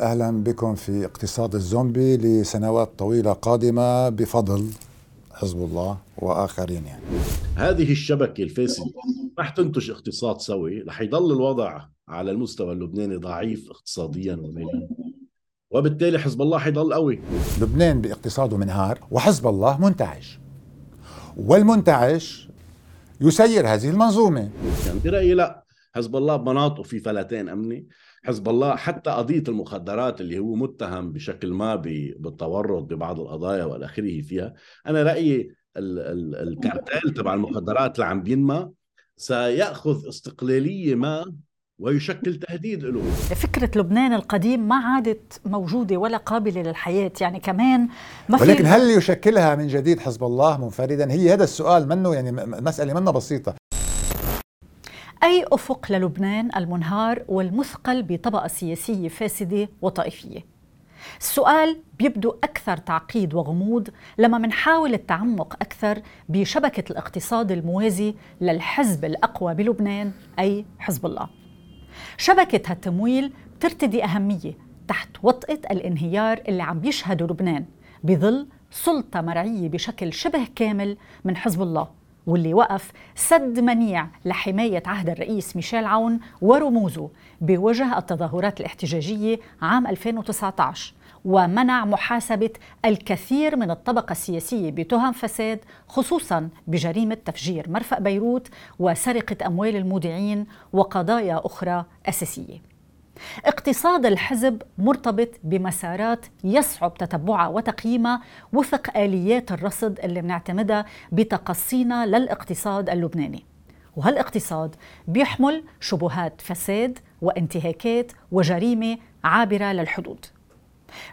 أهلا بكم في اقتصاد الزومبي لسنوات طويلة قادمة. بفضل حزب الله وآخرين يعني. هذه الشبكة الفاسدة رح تنتج اقتصاد سوي رح يضل الوضع على المستوى اللبناني ضعيف اقتصاديا وماليا. وبالتالي حزب الله حيضل قوي. لبنان باقتصاده منهار وحزب الله منتعش. والمنتعش يسير هذه المنظومة. يعني برأيي لا حزب الله بمناطقه في فلتان أمني. حزب الله حتى قضية المخدرات اللي هو متهم بشكل ما بالتورط ببعض القضايا وإلى آخره فيها. أنا رأيي الكارتيل تبع المخدرات اللي عم بينمى سيأخذ استقلالية ما ويشكل تهديد له. فكرة لبنان القديم ما عادت موجودة ولا قابلة للحياة. يعني كمان ما في ولكن هل يشكلها من جديد حزب الله منفردا؟ هي هذا السؤال منه يعني مسألة منه بسيطة. أي أفق للبنان المنهار والمثقل بطبقة سياسية فاسدة وطائفية. السؤال بيبدو أكثر تعقيد وغموض لما منحاول التعمق أكثر بشبكة الاقتصاد الموازي للحزب الأقوى بلبنان أي حزب الله. شبكة هالتمويل بترتدي أهمية تحت وطأة الانهيار اللي عم بيشهده لبنان بظل سلطة مرعية بشكل شبه كامل من حزب الله. واللي وقف سد منيع لحماية عهد الرئيس ميشيل عون ورموزه بوجه التظاهرات الاحتجاجية عام 2019 ومنع محاسبة الكثير من الطبقة السياسية بتهم فساد خصوصا بجريمة تفجير مرفأ بيروت وسرقة أموال المودعين وقضايا أخرى أساسية. اقتصاد الحزب مرتبط بمسارات يصعب تتبعها وتقييمها وفق آليات الرصد اللي بنعتمدها بتقصينا للاقتصاد اللبناني. وهالاقتصاد بيحمل شبهات فساد وانتهاكات وجريمة عابرة للحدود.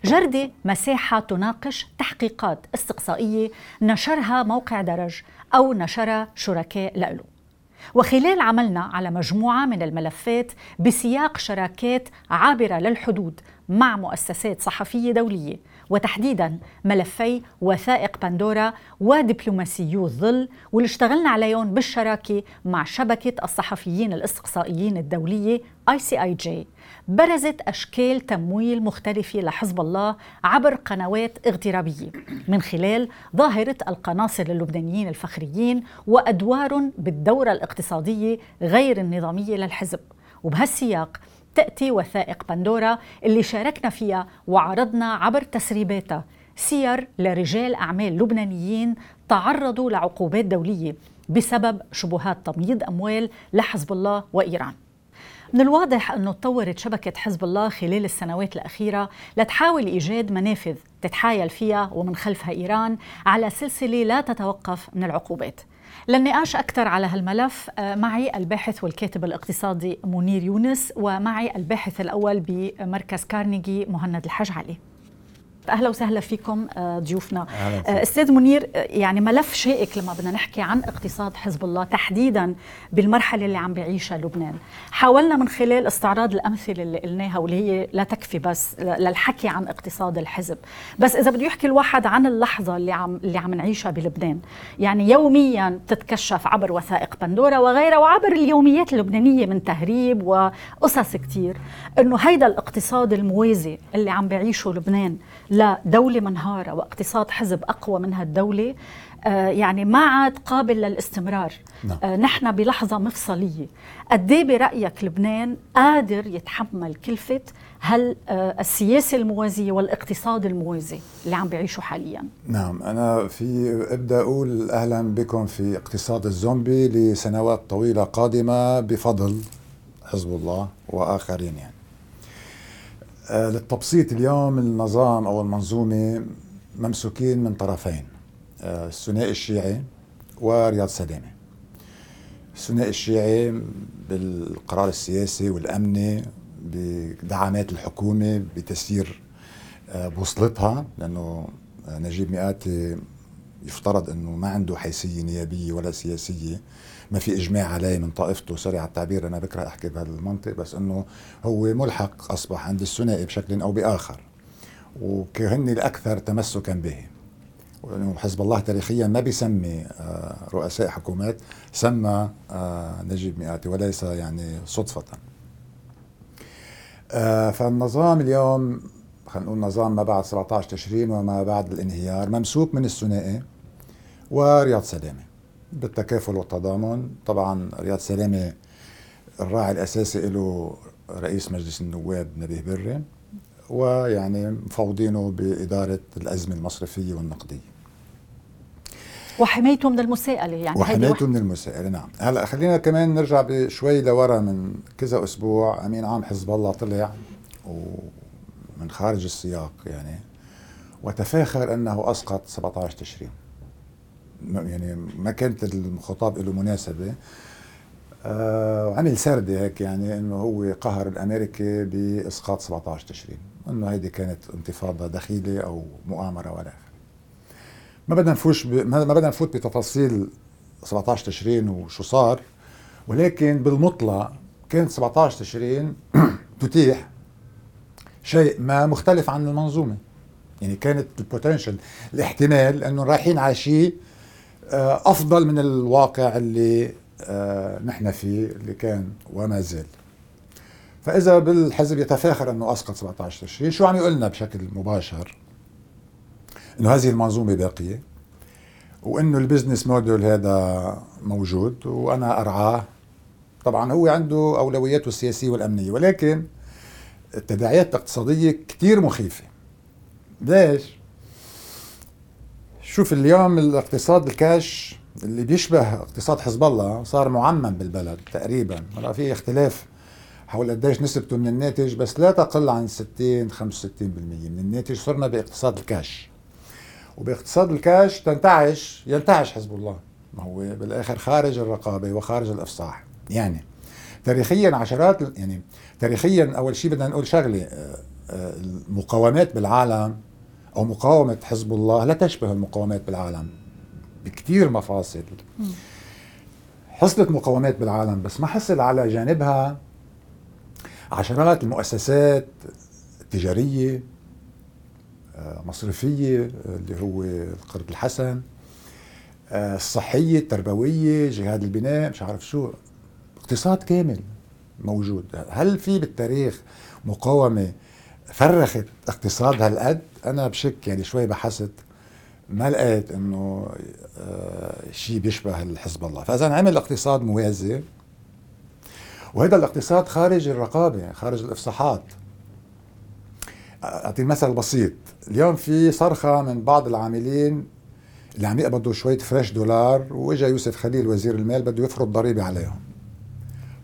جردة مساحة تناقش تحقيقات استقصائية نشرها موقع درج أو نشرها شركاء لألو وخلال عملنا على مجموعة من الملفات بسياق شراكات عابرة للحدود مع مؤسسات صحفية دولية. وتحديدا ملفي وثائق بندورا ودبلوماسيو الظل واللي اشتغلنا عليهم بالشراكة مع شبكة الصحفيين الاستقصائيين الدولية ICIJ برزت أشكال تمويل مختلفة لحزب الله عبر قنوات اغترابية من خلال ظاهرة القناصر اللبنانيين الفخريين وأدوار بالدورة الاقتصادية غير النظامية للحزب. وبهالسياق تأتي وثائق بندورا اللي شاركنا فيها وعرضنا عبر تسريباتها. سير لرجال أعمال لبنانيين تعرضوا لعقوبات دولية بسبب شبهات تمييض أموال لحزب الله وإيران. من الواضح أنه تطورت شبكة حزب الله خلال السنوات الأخيرة لتحاول إيجاد منافذ تتحايل فيها ومن خلفها إيران على سلسلة لا تتوقف من العقوبات. للنقاش أكثر على هالملف. آه، معي الباحث والكاتب الاقتصادي منير يونس ومعي الباحث الأول بمركز كارنيجي مهند الحاج علي أهلا وسهلا فيكم آه، ضيوفنا. آه، أستاذ منير آه، يعني ملف شائك لما بدنا نحكي عن اقتصاد حزب الله تحديدا بالمرحلة اللي عم بيعيشها لبنان. حاولنا من خلال استعراض الأمثلة اللي قلناها واللي هي لا تكفي بس للحكي عن اقتصاد الحزب. بس إذا بده يحكي الواحد عن اللحظة اللي عم اللي عم نعيشها بلبنان. يعني يوميا تتكشف عبر وثائق بندورا وغيرها وعبر اليوميات اللبنانية من تهريب وقصص كثير إنه هيدا الاقتصاد الموازي اللي عم بيعيشه لبنان لدولة منهارة واقتصاد حزب أقوى من هالدولة آه يعني ما عاد قابل للاستمرار. نعم. آه نحن بلحظة مفصلية. قد إيه برأيك لبنان قادر يتحمل كلفة هل آه السياسة الموازية والاقتصاد الموازي اللي عم بيعيشوا حاليا؟ نعم أنا في أبدأ أقول أهلا بكم في اقتصاد الزومبي لسنوات طويلة قادمة بفضل حزب الله وآخرين يعني. للتبسيط اليوم النظام أو المنظومة ممسوكين من طرفين آه، الثنائي الشيعي ورياض سلامه الثنائي الشيعي بالقرار السياسي والأمني بدعامات الحكومة بتسيير آه، بوصلتها لأنه نجيب مئاتي يفترض إنه ما عنده حيثية نيابية ولا سياسية. ما في إجماع عليه من طائفته. سوري على التعبير أنا بكره أحكي بهالمنطق بس إنه هو ملحق أصبح عند الثنائي بشكل أو بآخر وكهن الأكثر تمسكا به. حزب الله تاريخيا ما بيسمي آه، رؤساء حكومات سمى آه، نجيب مئاتي وليس يعني صدفة. آه، فالنظام اليوم خلينا نقول نظام ما بعد 17 تشرين وما بعد الانهيار ممسوك من الثنائي ورياض سلامة. بالتكافل والتضامن. طبعا رياض سلامة الراعي الأساسي له رئيس مجلس النواب نبيه بري ويعني مفوضينه بإدارة الأزمة المصرفية والنقدية. وحمايته من المساءلة يعني وحمايته من المساءلة نعم. هلا خلينا كمان نرجع بشوي لورا من كذا أسبوع. أمين عام حزب الله طلع ومن خارج السياق يعني وتفاخر أنه أسقط 17 تشرين يعني ما كانت الخطاب له مناسبة. آه وعمل سردة هيك يعني إنه هو قهر الأمريكي بإسقاط 17 تشرين. إنه هيدي كانت انتفاضة دخيلة أو مؤامرة ولا اخره ما بدنا نفوش ب... ما بدنا نفوت بتفاصيل 17 تشرين وشو صار. ولكن بالمطلق كانت 17 تشرين تتيح شيء ما مختلف عن المنظومة. يعني كانت البوتنشل الاحتمال إنه رايحين على شيء أفضل من الواقع اللي آه، نحن فيه اللي كان وما زال. فإذا بالحزب يتفاخر أنه أسقط 17 تشرين شو عم يقول لنا بشكل مباشر؟ إنه هذه المنظومة باقية وإنه ال business model هذا موجود وأنا أرعاه. طبعا هو عنده أولوياته السياسية والأمنية ولكن التداعيات الاقتصادية كثير مخيفة. ليش؟ شوف اليوم الاقتصاد الكاش اللي بيشبه اقتصاد حزب الله صار معمم بالبلد تقريبا. هلا في اختلاف حول قديش نسبته من الناتج بس لا تقل عن 60 65% من الناتج صرنا باقتصاد الكاش. وباقتصاد الكاش تنتعش ينتعش حزب الله. ما هو بالآخر خارج الرقابة وخارج الأفصاح. يعني تاريخيا عشرات يعني تاريخيا أول شيء بدنا نقول شغلة آه، آه، المقاومات بالعالم أو مقاومة حزب الله لا تشبه المقاومات بالعالم بكثير مفاصل. حصلت مقاومات بالعالم بس ما حصل على جانبها عشرات المؤسسات التجارية مصرفية اللي هو القرض الحسن آه، الصحية التربوية جهاد البناء مش عارف شو. اقتصاد كامل موجود. هل في بالتاريخ مقاومة فرخت اقتصاد هالقد؟ أنا بشك يعني شوي بحثت ما لقيت إنه آه، شيء بيشبه الحزب الله. فإذا عمل اقتصاد موازي وهذا الاقتصاد خارج الرقابة خارج الإفصاحات. أعطي مثل بسيط اليوم في صرخة من بعض العاملين اللي عم يقبضوا شوية فريش دولار وإجا يوسف خليل وزير المال بده يفرض ضريبة عليهم.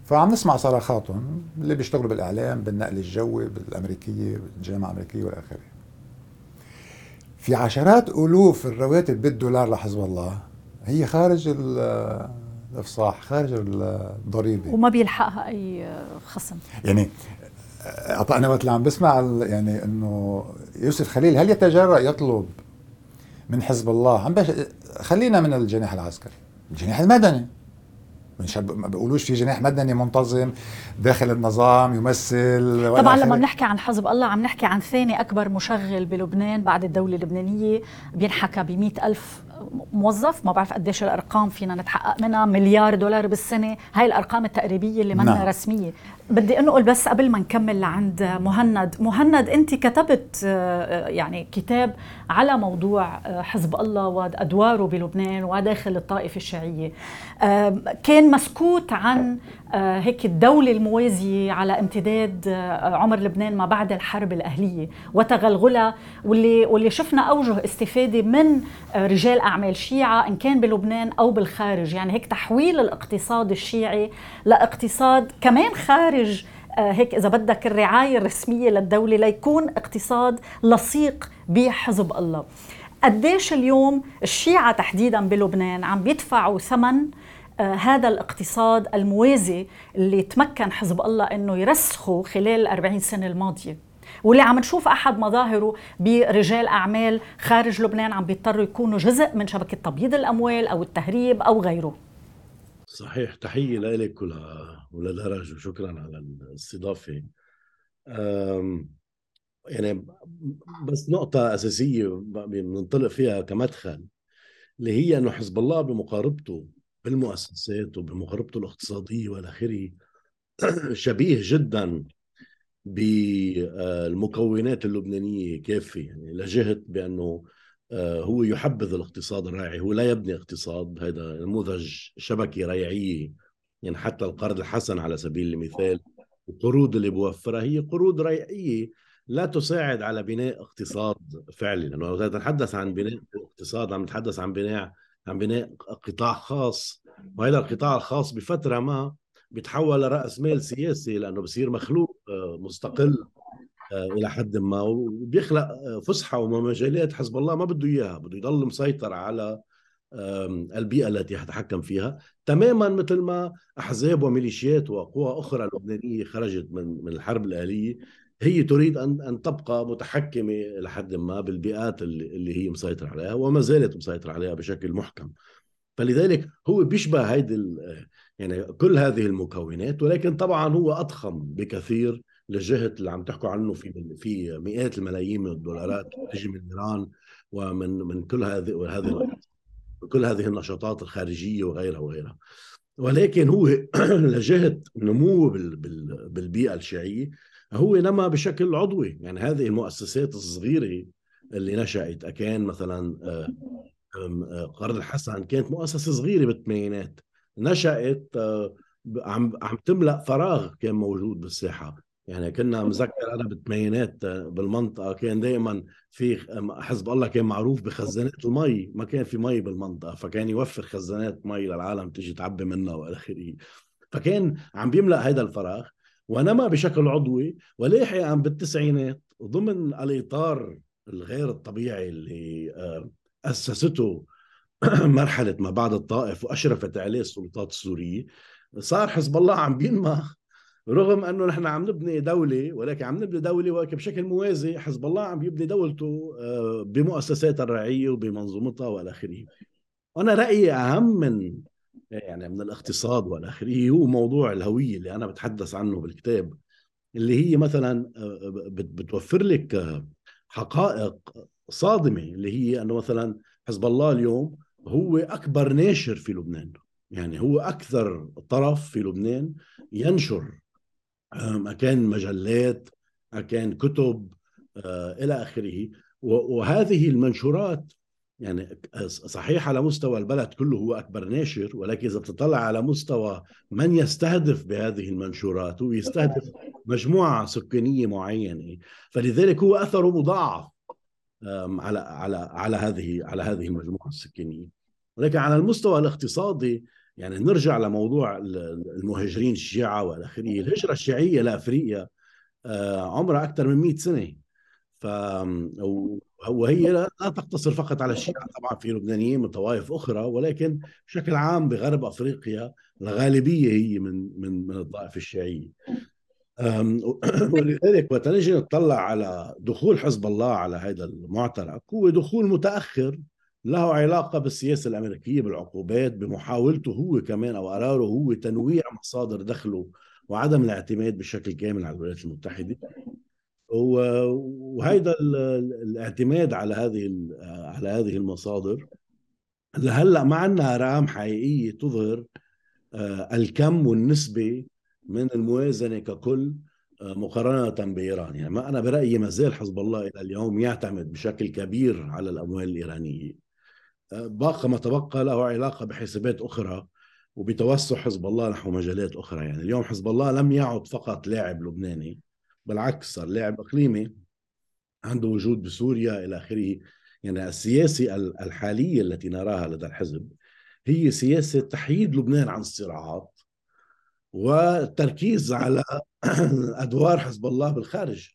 فعم نسمع صراخاتهم اللي بيشتغلوا بالإعلام بالنقل الجوي بالأمريكية بالجامعة الأمريكية والى اخره في عشرات ألوف الرواتب بالدولار لحزب الله. هي خارج الإفصاح خارج الضريبة. وما بيلحقها أي خصم. يعني أنا وقت اللي عم بسمع يعني إنه يوسف خليل هل يتجرأ يطلب من حزب الله؟ عم. خلينا من الجناح العسكري. الجناح المدني. مش ما بقولوش في جناح مدني منتظم داخل النظام يمثل طبعا لما بنحكي عن حزب الله عم نحكي عن ثاني أكبر مشغل بلبنان بعد الدولة اللبنانية بينحكى ب ألف موظف. ما بعرف قديش الأرقام فينا نتحقق منها مليار دولار بالسنة. هاي الأرقام التقريبية اللي منا نعم. رسمية. بدي انقل بس قبل ما نكمل لعند مهند. مهند انت كتبت آه، يعني كتاب على موضوع آه، حزب الله وادواره بلبنان وداخل الطائفة الشيعية. كان مسكوت عن آه، هيك الدولة الموازية على امتداد عمر لبنان ما بعد الحرب الأهلية وتغلغلها واللي واللي شفنا أوجه استفادة من رجال أعمال شيعة إن كان بلبنان أو بالخارج. يعني هيك تحويل الاقتصاد الشيعي لاقتصاد كمان خارج. آه، هيك إذا بدك الرعاية الرسمية للدولة ليكون اقتصاد لصيق بحزب الله. قديش اليوم الشيعة تحديدا بلبنان عم بيدفعوا ثمن آه هذا الاقتصاد الموازي اللي تمكن حزب الله إنه يرسخه خلال الأربعين سنة الماضية. واللي عم نشوف أحد مظاهره برجال أعمال خارج لبنان عم بيضطروا يكونوا جزء من شبكة تبييض الأموال أو التهريب أو غيره. صحيح تحية لك ولدرج وشكرا على الاستضافة. يعني بس نقطة أساسية بننطلق فيها كمدخل اللي هي أنه حزب الله بمقاربته بالمؤسسات وبمقاربته الاقتصادية والى آخره شبيه جدا بالمكونات اللبنانية كافيه يعني لجهه بأنه آه، هو يحبذ الاقتصاد الريعي هو لا يبني اقتصاد هذا نموذج شبكة ريعية. يعني حتى القرض الحسن على سبيل المثال القروض اللي بوفرها هي قروض ريعية لا تساعد على بناء اقتصاد فعلي. لأنه إذا نتحدث عن بناء اقتصاد عم نتحدث عن بناء عن بناء قطاع خاص. وهذا القطاع الخاص بفترة ما بيتحول لرأس مال سياسي لأنه بصير مخلوق آه، مستقل آه، إلى حد ما وبيخلق آه، فسحة ومجالات حزب الله ما بده إياها. بده يضل مسيطر على البيئة التي يتحكم فيها. تماما مثل ما أحزاب وميليشيات وقوى أخرى لبنانية خرجت من من الحرب الآلية هي تريد أن أن تبقى متحكمة لحد ما بالبيئات اللي, اللي هي مسيطره عليها وما زالت مسيطره عليها بشكل محكم. فلذلك هو بيشبه هيدي يعني كل هذه المكونات ولكن طبعا هو أضخم بكثير للجهد اللي عم تحكوا عنه في في مئات الملايين من الدولارات تجي من إيران ومن من كل هذه هذه كل هذه النشاطات الخارجية وغيرها وغيرها. ولكن هو لجهة نموه بالبيئة الشيعية هو نما بشكل عضوي. يعني هذه المؤسسات الصغيرة اللي نشأت كان مثلا آه، آه، قرن الحسن كانت مؤسسة صغيرة بالثمانينات. نشأت آه، عم عم تملأ فراغ كان موجود بالساحة. يعني كنا مذكر أنا بالثمانينات بالمنطقة. كان دائما في حزب الله كان معروف بخزانات المي. ما كان في مي بالمنطقة فكان يوفر خزانات مي للعالم تيجي تعبي منها وإلى آخره. فكان عم بيملأ هذا الفراغ. ونما بشكل عضوي ولاحقا بالتسعينات ضمن الإطار الغير الطبيعي اللي آه، أسسته مرحلة ما بعد الطائف وأشرفت عليه السلطات السورية صار حزب الله عم بينمى رغم أنه نحن عم نبني دولة ولكن عم نبني دولة ولكن بشكل موازي حزب الله عم يبني دولته آه، بمؤسساتها الرعية وبمنظومتها وإلى آخره. أنا رأيي أهم من يعني من الاقتصاد والى اخره هو موضوع الهوية اللي أنا بتحدث عنه بالكتاب اللي هي مثلا آه، بتوفر لك حقائق صادمة اللي هي إنه مثلا حزب الله اليوم هو أكبر ناشر في لبنان. يعني هو أكثر طرف في لبنان ينشر كان مجلات كان كتب آه، إلى آخره. وهذه المنشورات يعني صحيح على مستوى البلد كله هو أكبر ناشر ولكن إذا بتطلع على مستوى من يستهدف بهذه المنشورات هو يستهدف مجموعة سكانية معينة فلذلك هو أثره مضاعف على على على هذه على هذه المجموعة السكانية. ولكن على المستوى الاقتصادي يعني نرجع لموضوع المهاجرين الشيعة وإلى آخره. الهجرة الشيعية لأفريقيا آه، عمرها أكثر من 100 سنة. ف وهي لا تقتصر فقط على الشيعة طبعا في لبنانيين من طوائف أخرى ولكن بشكل عام بغرب أفريقيا الغالبية هي من من من الطائفة الشيعية ولذلك وقت نجي نطلع على دخول حزب الله على هذا المعترك هو دخول متأخر له علاقة بالسياسة الأمريكية بالعقوبات بمحاولته هو كمان أو قراره هو تنويع مصادر دخله وعدم الاعتماد بشكل كامل على الولايات المتحدة. وهيدا الاعتماد على هذه على هذه المصادر. لهلا ما عندنا أرقام حقيقية تظهر آه، الكم والنسبة من الموازنة ككل آه، مقارنة بإيران. يعني ما أنا برأيي ما زال حزب الله إلى اليوم يعتمد بشكل كبير على الأموال الإيرانية. باقى ما تبقى له علاقة بحسابات أخرى وبتوسع حزب الله نحو مجالات أخرى. يعني اليوم حزب الله لم يعد فقط لاعب لبناني. بالعكس صار لاعب إقليمي عنده وجود بسوريا إلى آخره. يعني السياسة الحالية التي نراها لدى الحزب هي سياسة تحييد لبنان عن الصراعات والتركيز على أدوار حزب الله بالخارج.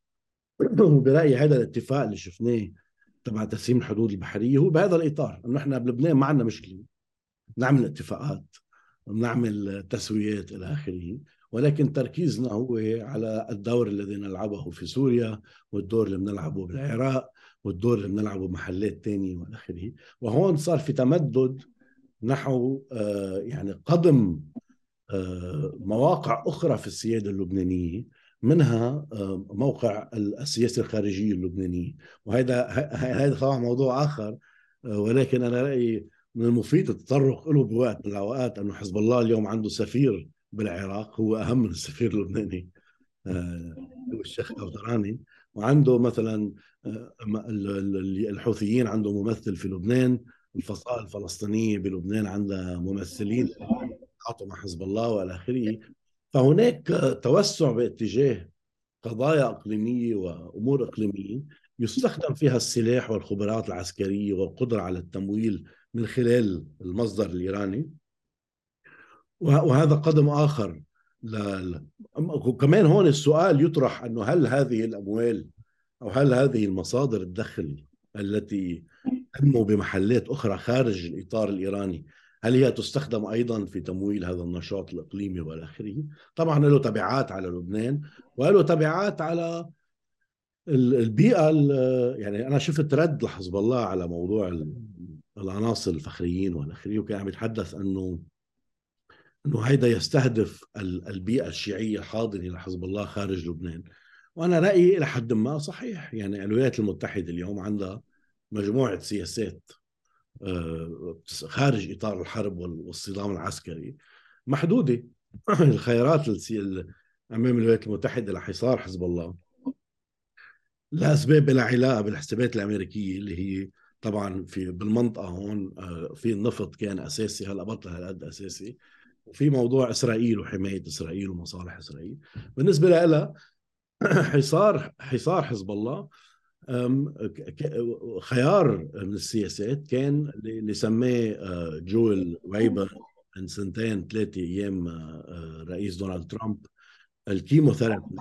برأيي هذا الاتفاق اللي شفناه تبع تسليم الحدود البحرية هو بهذا الإطار إنه إحنا بلبنان ما عندنا مشكلة. نعمل اتفاقات ونعمل تسويات إلى آخره. ولكن تركيزنا هو على الدور الذي نلعبه في سوريا والدور اللي بنلعبه بالعراق والدور اللي بنلعبه بمحلات ثانية وإلى آخره. وهون صار في تمدد نحو آه، يعني قدم آه، مواقع أخرى في السيادة اللبنانية منها آه، موقع السياسة الخارجيه اللبنانيه وهذا هذا طبعا موضوع آخر ولكن أنا رأيي من المفيد التطرق له بوقت من الأوقات أنه حزب الله اليوم عنده سفير بالعراق هو أهم من السفير اللبناني آه، الشيخ كوثراني وعنده مثلا آه، الحوثيين عنده ممثل في لبنان الفصائل الفلسطينية بلبنان عندها ممثلين تعاطوا مع حزب الله وإلى آخره. فهناك توسع باتجاه قضايا إقليمية وأمور إقليمية يستخدم فيها السلاح والخبرات العسكرية والقدرة على التمويل من خلال المصدر الإيراني. وهذا قدم آخر لا وكمان هون السؤال يطرح أنه هل هذه الأموال أو هل هذه المصادر الدخل التي تنمو بمحلات أخرى خارج الإطار الإيراني هل هي تستخدم أيضا في تمويل هذا النشاط الإقليمي والى اخره؟ طبعا له تبعات على لبنان وله تبعات على البيئة يعني أنا شفت رد لحزب الله على موضوع العناصر الفخريين والى اخره وكان عم يتحدث أنه إنه هيدا يستهدف البيئة الشيعية الحاضنه لحزب الله خارج لبنان. وأنا رأيي إلى حد ما صحيح. يعني الولايات المتحدة اليوم عندها مجموعة سياسات آه، خارج إطار الحرب والصدام العسكري محدودة. الخيارات أمام الولايات المتحدة لحصار حزب الله لاسباب لها علاقة بالحسابات الأمريكية اللي هي طبعا في بالمنطقة هون آه، في النفط كان أساسي هلأ بطل هالقد أساسي. وفي موضوع إسرائيل وحماية إسرائيل ومصالح إسرائيل. بالنسبة لها حصار حصار حزب الله خيار من السياسات كان اللي سماه آه، جويل ويبر من سنتين ثلاثة أيام آه، رئيس دونالد ترامب الكيموثيرابي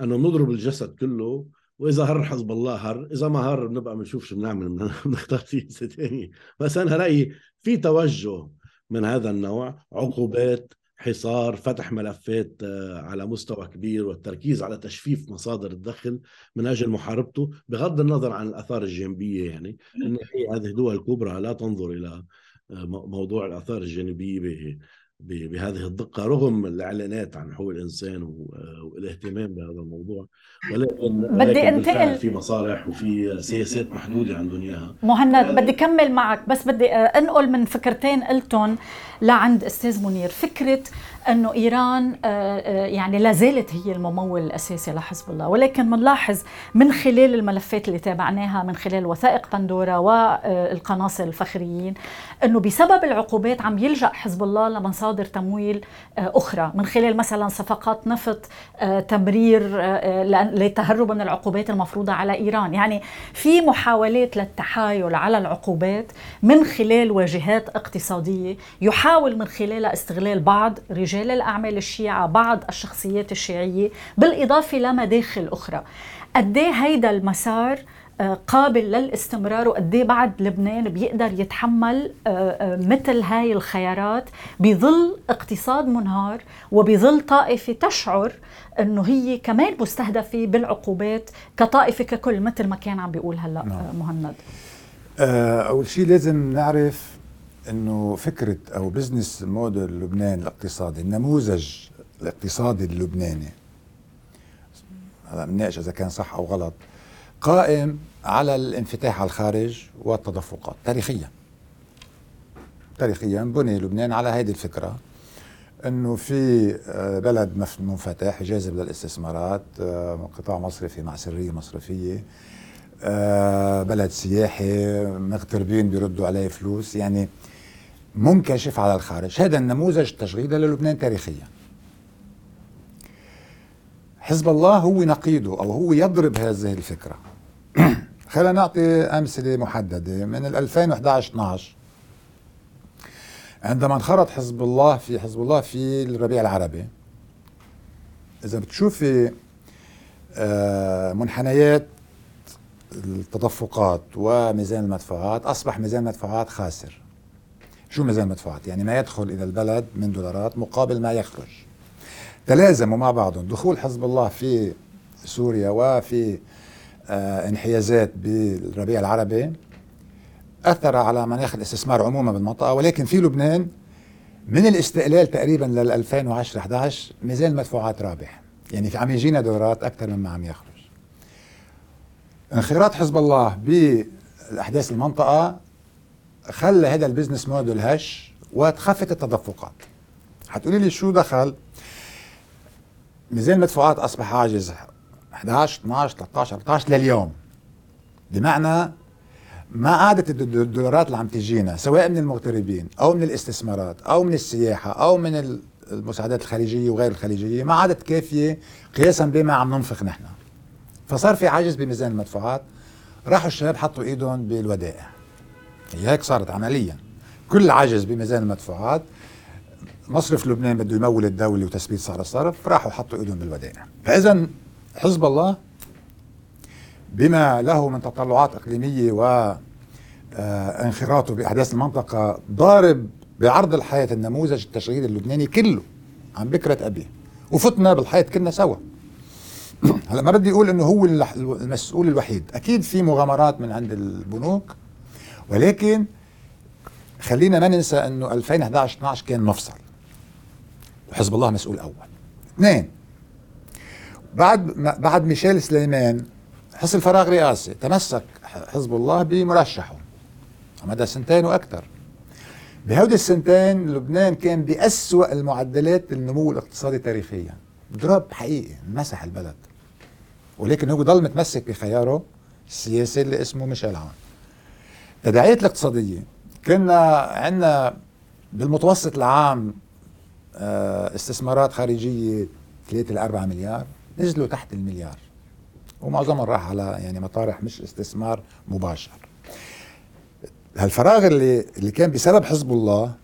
أنه نضرب الجسد كله وإذا هر حزب الله هر إذا ما هر بنبقى بنشوف شو بنعمل بنختار سياسه ثانية بس أنا رأيي في توجه من هذا النوع عقوبات حصار فتح ملفات آه، على مستوى كبير والتركيز على تجفيف مصادر الدخل من أجل محاربته بغض النظر عن الأثار الجانبية يعني. إن هذه دول كبرى لا تنظر إلى آه، موضوع الأثار الجانبية بهذه الدقة رغم الإعلانات عن حقوق الإنسان والاهتمام بهذا الموضوع ولكن بدي أنتقل في مصالح وفي سياسات محدودة عندهم اياها مهند بدي كمل معك بس بدي أنقل من فكرتين قلتهم لعند أستاذ منير. فكرة إنه إيران آه، آه، يعني لا زالت هي الممول الأساسي لحزب الله ولكن بنلاحظ من خلال الملفات اللي تابعناها من خلال وثائق بندورا والقناصل الفخريين إنه بسبب العقوبات عم يلجأ حزب الله لمصادر تمويل آه، أخرى. من خلال مثلا صفقات نفط تمرير للتهرب من العقوبات المفروضة على إيران. يعني في محاولات للتحايل على العقوبات من خلال واجهات اقتصادية. يحاول من خلالها استغلال بعض رجال الأعمال الشيعة بعض الشخصيات الشيعية بالإضافة لمداخل أخرى. قد إيه هيدا المسار آه، قابل للاستمرار وقد بعد لبنان بيقدر يتحمل آه، آه، مثل هاي الخيارات بظل اقتصاد منهار وبظل طائفة تشعر إنه هي كمان مستهدفة بالعقوبات كطائفة ككل مثل ما كان عم بيقول هلأ نعم. مهند. أول شيء لازم نعرف إنه فكرة أو بزنس موديل لبنان الاقتصادي النموذج الاقتصادي اللبناني. هلأ بنناقش إذا كان صح أو غلط. قائم على الانفتاح على الخارج والتدفقات تاريخيا. تاريخيا بني لبنان على هذه الفكرة إنه في آه، بلد منفتح جاذب للاستثمارات آه، قطاع مصرفي مع سرية مصرفية آه، بلد سياحي مغتربين بيردوا عليه فلوس يعني منكشف على الخارج. هذا النموذج تشغيلي للبنان تاريخيا. حزب الله هو نقيضه أو هو يضرب هذه الفكرة. خلينا نعطي أمثلة محددة. من 2011 12 عندما انخرط حزب الله في حزب الله في الربيع العربي إذا بتشوفي آه، منحنيات التدفقات وميزان المدفوعات أصبح ميزان المدفوعات خاسر. شو ميزان المدفوعات؟ يعني ما يدخل إلى البلد من دولارات مقابل ما يخرج. تلازموا مع بعضهم. دخول حزب الله في سوريا وفي انحيازات بالربيع العربي أثر على مناخ الاستثمار عموما بالمنطقة ولكن في لبنان من الاستقلال تقريبا لل 2010 11 ميزان المدفوعات رابح يعني في عم يجينا دولارات أكثر مما عم يخرج. انخراط حزب الله بالأحداث المنطقة خلى هذا البزنس موديل هش وتخفت التدفقات. حتقولي لي شو دخل؟ ميزان المدفوعات أصبح عاجز 11 12 13 14 لليوم. بمعنى ما عادت الدولارات اللي عم تجينا سواء من المغتربين أو من الاستثمارات أو من السياحة أو من المساعدات الخليجية وغير الخليجية ما عادت كافية قياسا بما عم ننفق نحن. فصار في عجز بميزان المدفوعات. راحوا الشباب حطوا إيدهم بالودائع. هي هيك صارت عمليا. كل عجز بميزان المدفوعات. مصرف لبنان بده يمول الدولة وتثبيت سعر الصرف. راحوا حطوا إيدهم بالودائع. فاذا حزب الله بما له من تطلعات إقليمية و آه، انخراطه بأحداث المنطقة ضارب بعرض الحياة النموذج التشغيلي اللبناني كله عن بكرة ابيه وفتنا بالحيط كلنا سوا. هلا ما بدي أقول إنه هو المسؤول الوحيد أكيد في مغامرات من عند البنوك ولكن خلينا ما ننسى إنه 2011 12 كان مفصل. وحزب الله مسؤول أول. اثنين بعد بعد ميشيل سليمان حصل فراغ رئاسي تمسك حزب الله بمرشحه مدى سنتين وأكثر. بهودي السنتين لبنان كان بأسوأ المعدلات النمو الاقتصادي تاريخيا. دروب حقيقي مسح البلد. ولكن هو ضل متمسك بخياره السياسي اللي اسمه ميشيل عون التداعيات الاقتصادية كنا عندنا بالمتوسط العام آه، استثمارات خارجية 3 ل 4 مليار. نزلوا تحت المليار ومعظمهم راح على يعني مطارح مش استثمار مباشر هالفراغ اللي اللي كان بسبب حزب الله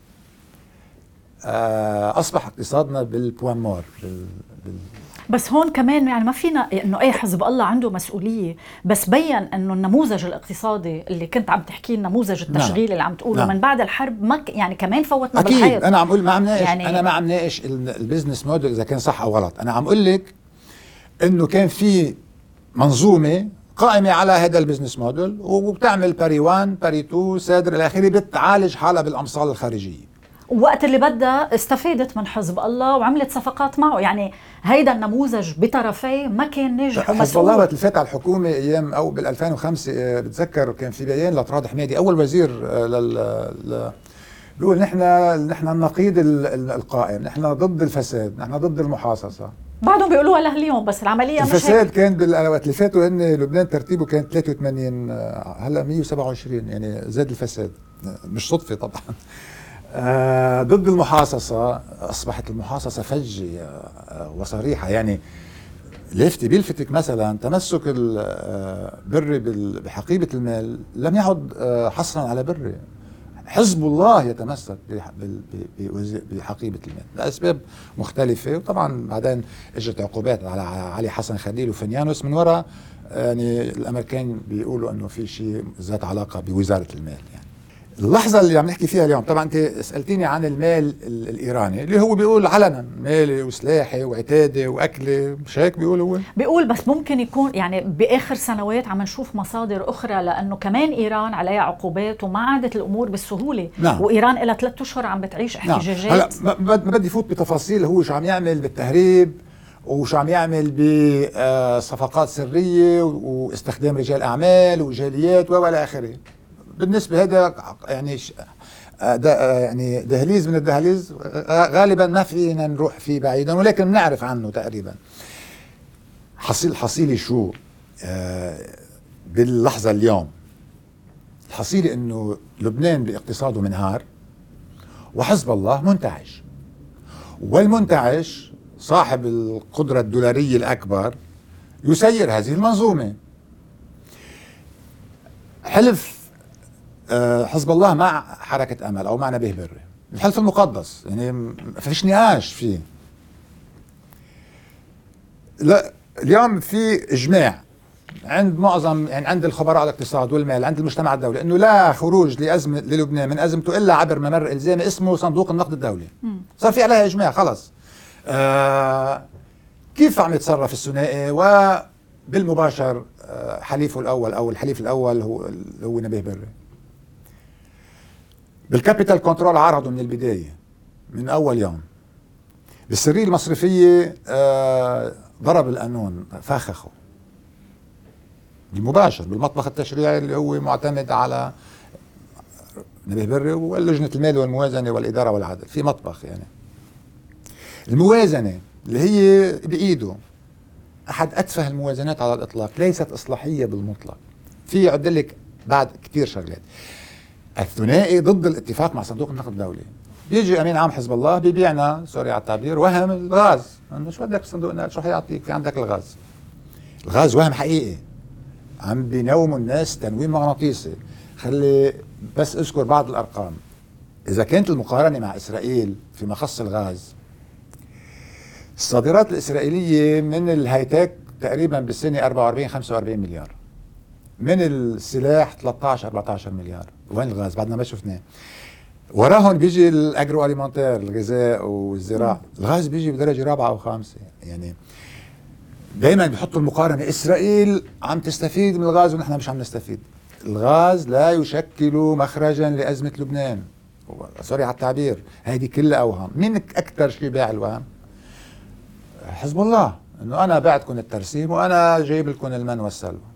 آه، أصبح اقتصادنا بالبوان مور بال, بال بس هون كمان يعني ما فينا إنه اي حزب الله عنده مسؤولية بس بين إنه النموذج الاقتصادي اللي كنت عم تحكي النموذج نعم. التشغيلي نعم. اللي عم تقوله نعم. من بعد الحرب ما يعني كمان فوتنا أكيد. بالحيط أنا عم أقول ما عم ناقش يعني أنا ما عم ناقش ال business model إذا كان صح أو غلط أنا عم أقول لك إنه كان في منظومة قائمة على هذا ال business model وبتعمل باري 1 باري 2 CEDRE إلى آخره بتعالج حالها بالأمصال الخارجية. وقت اللي بدها استفادت من حزب الله وعملت صفقات معه. يعني هيدا النموذج بطرفيه ما كان ناجح حزب الله وقت اللي فات على الحكومة أيام أو بال 2005 آه، بتذكر كان في بيان لطراد حميدي أول وزير آه، لل بيقول نحن نحن النقيض القائم نحن ضد الفساد نحن ضد المحاصصة. بعدهم بيقولوها لهاليوم بس العملية مش الفساد كان بالوقت اللي فاتوا إن لبنان ترتيبه كان 83 آه، هلأ 127 يعني زاد الفساد. مش صدفة طبعا. آه ضد المحاصصة أصبحت المحاصصة فجة آه وصريحة. يعني لفتي بيلفتك مثلا تمسك البر آه، بحقيبة المال لم يعد حصرا على بر حزب الله يتمسك بحقيبة المال لأسباب مختلفة. وطبعا بعدين إجت عقوبات على علي حسن خليل وفنيانوس. من وراء يعني الأمريكان بيقولوا إنه في شيء ذات علاقة بوزارة المال يعني. اللحظة اللي عم نحكي فيها اليوم طبعا أنت سألتيني عن المال الإيراني اللي هو بيقول علنا مالي وسلاحي وعتادي واكلي مش هيك بيقول هو بيقول بس ممكن يكون يعني بآخر سنوات عم نشوف مصادر أخرى لأنه كمان إيران عليها عقوبات وما عادت الأمور بالسهولة نعم. وإيران لها ثلاث أشهر عم بتعيش نعم. احتجاجات نعم. هلا ما بدي فوت بتفاصيل هو شو عم يعمل بالتهريب وشو عم يعمل بصفقات سرية واستخدام رجال أعمال وجاليات والى آخره بالنسبة هذا يعني ده يعني دهليز من الدهاليز غالبا ما فينا نروح فيه بعيدا ولكن بنعرف عنه تقريبا. حصيل حصيلي شو؟ آه، باللحظة اليوم. الحصيلة إنه لبنان باقتصاده منهار وحزب الله منتعش. والمنتعش صاحب القدرة الدولارية الأكبر يسير هذه المنظومة. حلف حزب الله مع حركة أمل أو مع نبيه بري. الحلف المقدس يعني ما فيش نقاش فيه. لا اليوم في إجماع عند معظم يعني عند الخبراء الاقتصاد والمال عند المجتمع الدولي إنه لا خروج لأزمة للبنان من ازمته إلا عبر ممر إلزامي اسمه صندوق النقد الدولي. صار في عليها إجماع خلص. آه كيف عم يتصرف الثنائي؟ وبالمباشر آه حليفه الأول أو الحليف الأول هو هو نبيه بري. بال capital control عرضوا من البداية من أول يوم. بالسرية المصرفية آه ضرب القانون فخخه. المباشر بالمطبخ التشريعي اللي هو معتمد على نبيه بري ولجنة المال والموازنة والإدارة والعدل في مطبخ يعني. الموازنة اللي هي بإيده أحد أتفه الموازنات على الإطلاق ليست إصلاحية بالمطلق. في عدلك بعد كثير شغلات. الثنائي ضد الاتفاق مع صندوق النقد الدولي. بيجي أمين عام حزب الله بيبيعنا سوري على التعبير وهم الغاز. انه شو بدك صندوق النقد؟ شو حيعطيك؟ في عندك الغاز. الغاز وهم حقيقي. عم بينوموا الناس تنويم مغناطيسي. خلي بس أذكر بعض الأرقام. إذا كانت المقارنة مع إسرائيل فيما يخص الغاز الصادرات الإسرائيلية من ال high-tech تقريبا بالسنة 44 45 مليار. من السلاح 13 14 مليار. وين الغاز؟ بعدنا ما شفناه. وراهم بيجي ال agroalimentaire الغذاء والزراعة. الغاز بيجي بدرجة رابعة أو خامسة. يعني دائما بيحطوا المقارنة. إسرائيل عم تستفيد من الغاز ونحن مش عم نستفيد. الغاز لا يشكل مخرجا لأزمة لبنان. سوري على التعبير. هذه كلها أوهام. مين أكثر شيء باع الوهم حزب الله. إنه أنا بعتكم الترسيم وأنا جايب لكم المن والسلوى.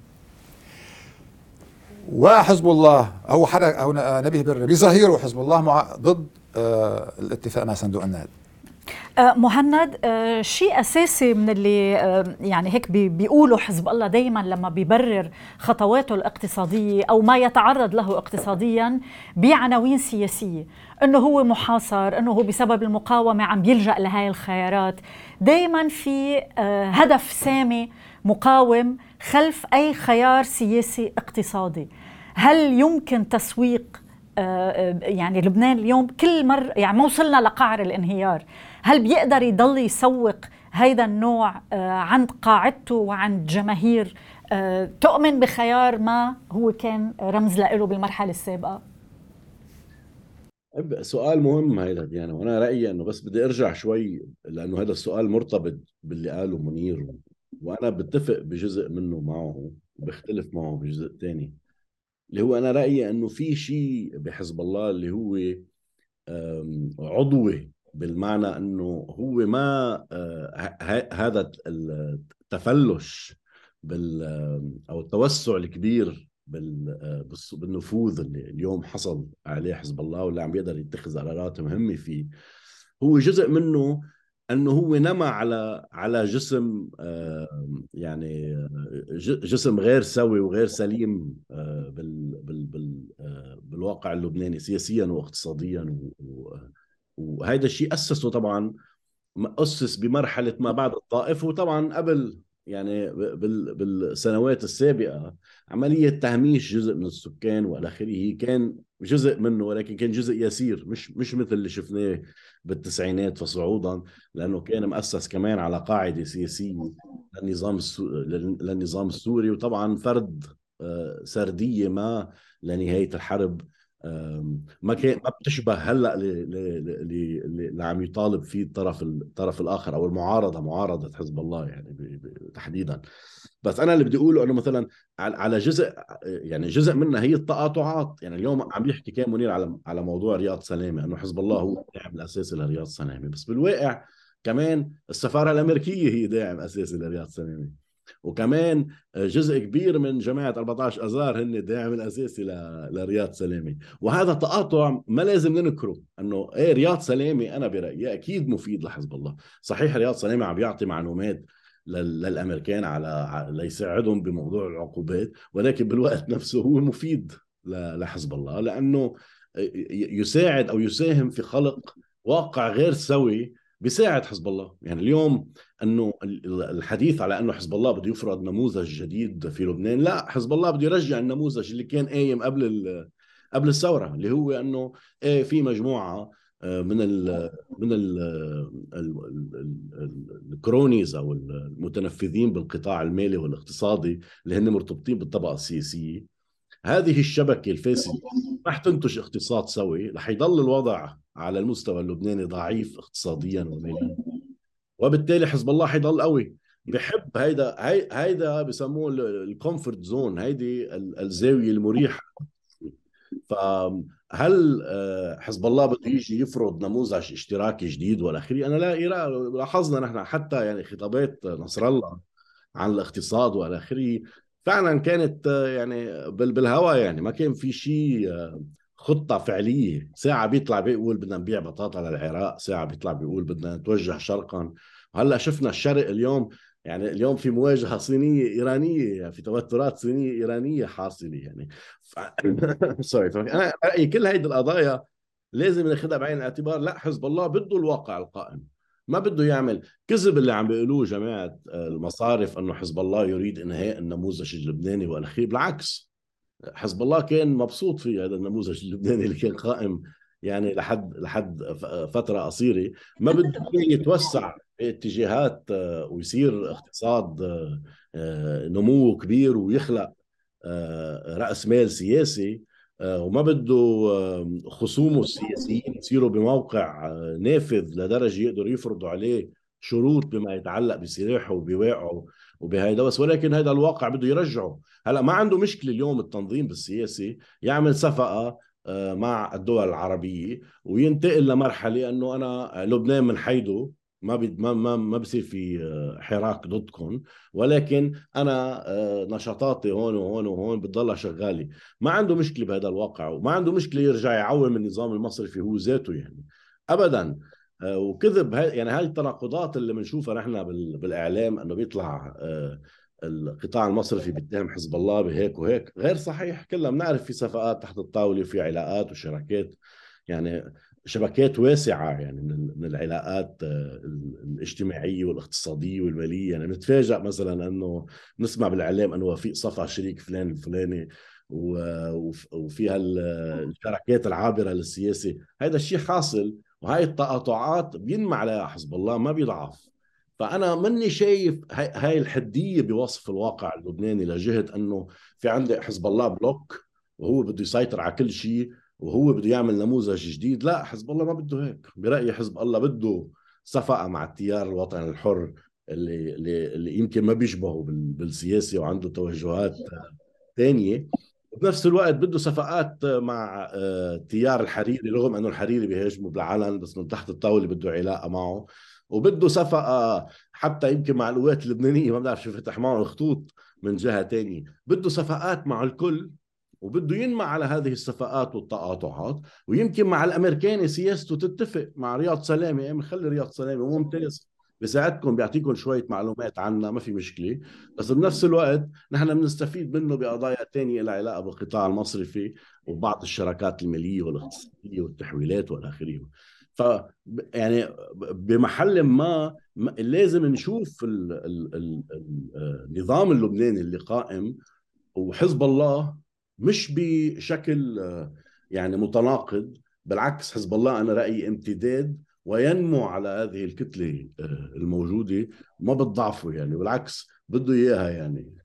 وحزب الله هو حرك أو نبيه بر بظهيره حزب الله مع ضد آه الاتفاق مع صندوق النقد. آه، مهند آه، شيء أساسي من اللي يعني هيك بيقولوا حزب الله دائما لما بيبرر خطواته الاقتصادية أو ما يتعرض له اقتصاديا بعناوين سياسية إنه هو محاصر إنه هو بسبب المقاومة عم بيلجأ لهي الخيارات دائما في هدف سامي مقاوم خلف أي خيار سياسي اقتصادي. هل يمكن تسويق يعني لبنان اليوم كل مرة يعني ما وصلنا لقعر الانهيار. هل بيقدر يضل يسوق هيدا النوع آه، عند قاعدته وعند جماهير آه، تؤمن بخيار ما هو كان رمز له بالمرحلة السابقة؟ سؤال مهم هيدا ديانا. وأنا رأيي إنه بس بدي أرجع شوي لأنه هذا السؤال مرتبط باللي قاله منير وأنا بتفق بجزء منه معه وبختلف معه بجزء ثاني اللي هو أنا رأيي إنه في شيء بحزب الله اللي هو عضوي بالمعنى إنه هو ما آه، هذا التفلش بال أو التوسع الكبير آه، بالنفوذ اللي اليوم حصل عليه حزب الله واللي عم يقدر يتخذ قرارات مهمة فيه. هو جزء منه أنه هو نما على على جسم يعني جسم غير سوي وغير سليم آه، بال بال بالواقع اللبناني سياسيا واقتصاديا وهذا الشيء أسسه طبعا اسس بمرحلة ما بعد الطائف وطبعا قبل يعني بالسنوات السابقة عملية تهميش جزء من السكان وإلى آخره. كان جزء منه ولكن كان جزء يسير مش مش مثل اللي شفناه بالتسعينات فصعودا لأنه كان مؤسس كمان على قاعدة سياسية للنظام للنظام السوري. وطبعا فرد آه، سردية ما لنهاية الحرب ما كان ما بتشبه هلأ اللي عم يطالب فيه الطرف الطرف الآخر أو المعارضة معارضة حزب الله يعني تحديدا. بس أنا اللي بدي أقوله إنه مثلا على جزء يعني جزء منها هي التقاطعات. يعني اليوم عم يحكي كان منير على على موضوع رياض سلامة إنه حزب الله هو الداعم الأساسي لرياض سلامة. بس بالواقع كمان السفارة الأمريكية هي داعم أساسي لرياض سلامة. وكمان جزء كبير من جماعة 14 أذار هن الداعم الأساسي لرياض سلامي. وهذا تقاطع ما لازم ننكره أنه إيه رياض سلامي أنا برأيي أكيد مفيد لحزب الله. صحيح رياض سلامي عم يعطي معلومات للأمريكان على ليساعدهم بموضوع العقوبات ولكن بالوقت نفسه هو مفيد لحزب الله لأنه يساعد أو يساهم في خلق واقع غير سوي بيساعد حزب الله. يعني اليوم إنه الحديث على إنه حزب الله بده يفرض نموذج جديد في لبنان لا حزب الله بده يرجع النموذج اللي كان قايم قبل قبل الثورة اللي هو إنه إيه في مجموعة آه، من ال من ال الكرونيز أو المتنفذين بالقطاع المالي والاقتصادي اللي هن مرتبطين بالطبقة السياسية. هذه الشبكة الفاسده رح تنتج اقتصاد سوي رح يضل الوضع على المستوى اللبناني ضعيف اقتصاديا وماليا. وبالتالي حزب الله حيضل قوي. بحب هيدا هي هيدا بسموه ال comfort zone هيدي الزاوية المريحة. فهل آه، حزب الله بده يجي يفرض نموذج اشتراكي جديد ولا اخره أنا لا لاحظنا نحن حتى يعني خطابات نصر الله عن الاقتصاد والى اخره فعلا كانت يعني بالهواء يعني ما كان في شيء خطة فعلية. ساعة بيطلع بيقول بدنا نبيع بطاطا للعراق ساعة بيطلع بيقول بدنا نتوجه شرقا. هلأ شفنا الشرق اليوم يعني اليوم في مواجهة صينية إيرانية يعني في توترات صينية إيرانية حاصلة يعني. ف... سوري فانا رأيي كل هيدي القضايا لازم ناخذها بعين الاعتبار. لا حزب الله بده الواقع القائم. ما بده يعمل. كذب اللي عم بيقولوه جماعة آه، المصارف إنه حزب الله يريد انهاء النموذج اللبناني والاخير بالعكس حزب الله كان مبسوط في هذا النموذج اللبناني اللي كان قائم يعني لحد لحد فترة قصيرة. ما بده يتوسع اتجاهات آه، ويصير اقتصاد آه، نمو كبير ويخلق رأس مال سياسي. وما بده خصومه السياسيين يصيروا بموقع نافذ لدرجة يقدروا يفرضوا عليه شروط بما يتعلق بسلاحه وبواقعه وبهيدا بس ولكن هذا الواقع بده يرجعه. هلأ ما عنده مشكلة اليوم التنظيم بالسياسي يعمل صفقة آه، مع الدول العربية وينتقل لمرحلة إنه أنا لبنان من حيده ما ما ما ما بصير في آه، حراك ضدكم ولكن أنا آه، نشاطاتي هون وهون وهون بتضلها شغالة. ما عنده مشكلة بهذا الواقع وما عنده مشكلة يرجع يعوم النظام المصرفي هو ذاته يعني. ابدا وكذب يعني هاي التناقضات اللي بنشوفها نحن بالإعلام إنه بيطلع القطاع المصرفي بيتهم حزب الله بهيك وهيك غير صحيح. كلنا بنعرف في صفقات تحت الطاولة وفي علاقات وشراكات. يعني شبكات واسعة يعني من العلاقات آه، الاجتماعية والاقتصادية والمالية. يعني بنتفاجئ مثلا إنه نسمع بالإعلام إنه وفيق صفى شريك فلان الفلاني وفيها الشراكات العابرة للسياسة. هذا الشيء حاصل وهي التقاطعات بينمى عليها حزب الله ما بيضعف. فأنا ماني شايف هاي الحدية بوصف الواقع اللبناني لجهة إنه في عندي حزب الله بلوك وهو بده يسيطر على كل شيء وهو بده يعمل نموذج جديد لا حزب الله ما بده هيك. برأيي حزب الله بده صفقة مع التيار الوطني الحر اللي اللي, اللي يمكن ما بيشبهه بالسياسة وعنده توجهات ثانية بنفس الوقت بده صفقات مع آه، تيار الحريري رغم إنه الحريري بيهاجمه بالعلن بس من تحت الطاولة بده علاقة معه. وبده صفقة حتى يمكن مع القوات اللبنانية ما بعرف شو فتح معهم الخطوط من جهة تانية. بده صفقات مع الكل. وبده ينمى على هذه الصفقات والتقاطعات ويمكن مع الامريكاني سياسته تتفق مع رياض سلامة. يعني خلي رياض سلامة ممتاز. بيساعدكم بيعطيكم شوية معلومات عنا ما في مشكلة. بس بنفس الوقت نحن بنستفيد منه بقضايا ثانية لها علاقة بالقطاع المصرفي وبعض الشراكات المالية والاقتصادية والتحويلات والى اخره ف يعني بمحل ما لازم نشوف النظام اللبناني اللي قائم وحزب الله مش بشكل يعني متناقض بالعكس حزب الله أنا رأيي امتداد وينمو على هذه الكتلة الموجودة ما بتضعفه يعني بالعكس بده إياها يعني.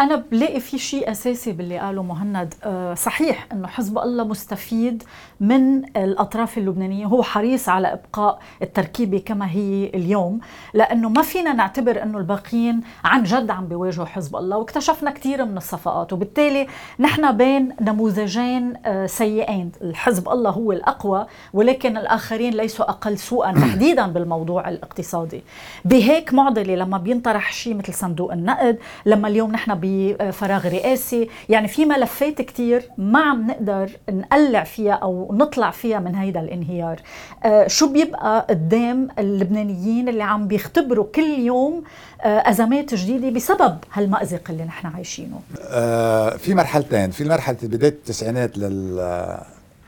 أنا بلاقي في شيء أساسي باللي قاله مهند آه، صحيح أنه حزب الله مستفيد من الأطراف اللبنانية هو حريص على إبقاء التركيبة كما هي اليوم لأنه ما فينا نعتبر أنه الباقيين عن جد عم بيواجهوا حزب الله واكتشفنا كثير من الصفقات وبالتالي نحن بين نموذجين آه، سيئين الحزب الله هو الأقوى ولكن الآخرين ليسوا أقل سوءا تحديدا بالموضوع الاقتصادي. بهيك معضلة لما بينطرح شيء مثل صندوق النقد لما اليوم اليوم نحن بفراغ رئاسي. يعني في ملفات كتير ما عم نقدر نقلع فيها أو نطلع فيها من هيدا الانهيار. آه، شو بيبقى قدام اللبنانيين اللي عم بيختبروا كل يوم آه، أزمات جديدة بسبب هالمأزق اللي نحن عايشينه؟ آه، في مرحلتين. في مرحلة بداية التسعينات لل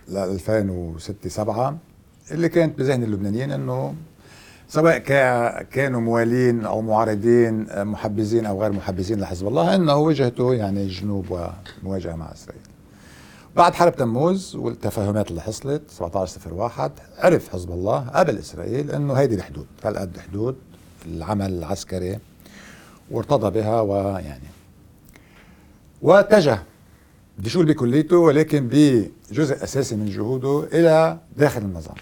ل 2006 7 اللي كانت بذهن اللبنانيين إنه سواء كانوا موالين أو معارضين محبذين أو غير محبذين لحزب الله إنه وجهته يعني جنوب ومواجهة مع إسرائيل. بعد حرب تموز والتفاهمات اللي حصلت 17 صفر واحد عرف حزب الله قبل إسرائيل إنه هيدي الحدود. هالقد حدود؟ العمل العسكري وارتضى بها ويعني واتجه بدي شو بكليته ولكن بجزء أساسي من جهوده إلى داخل النظام.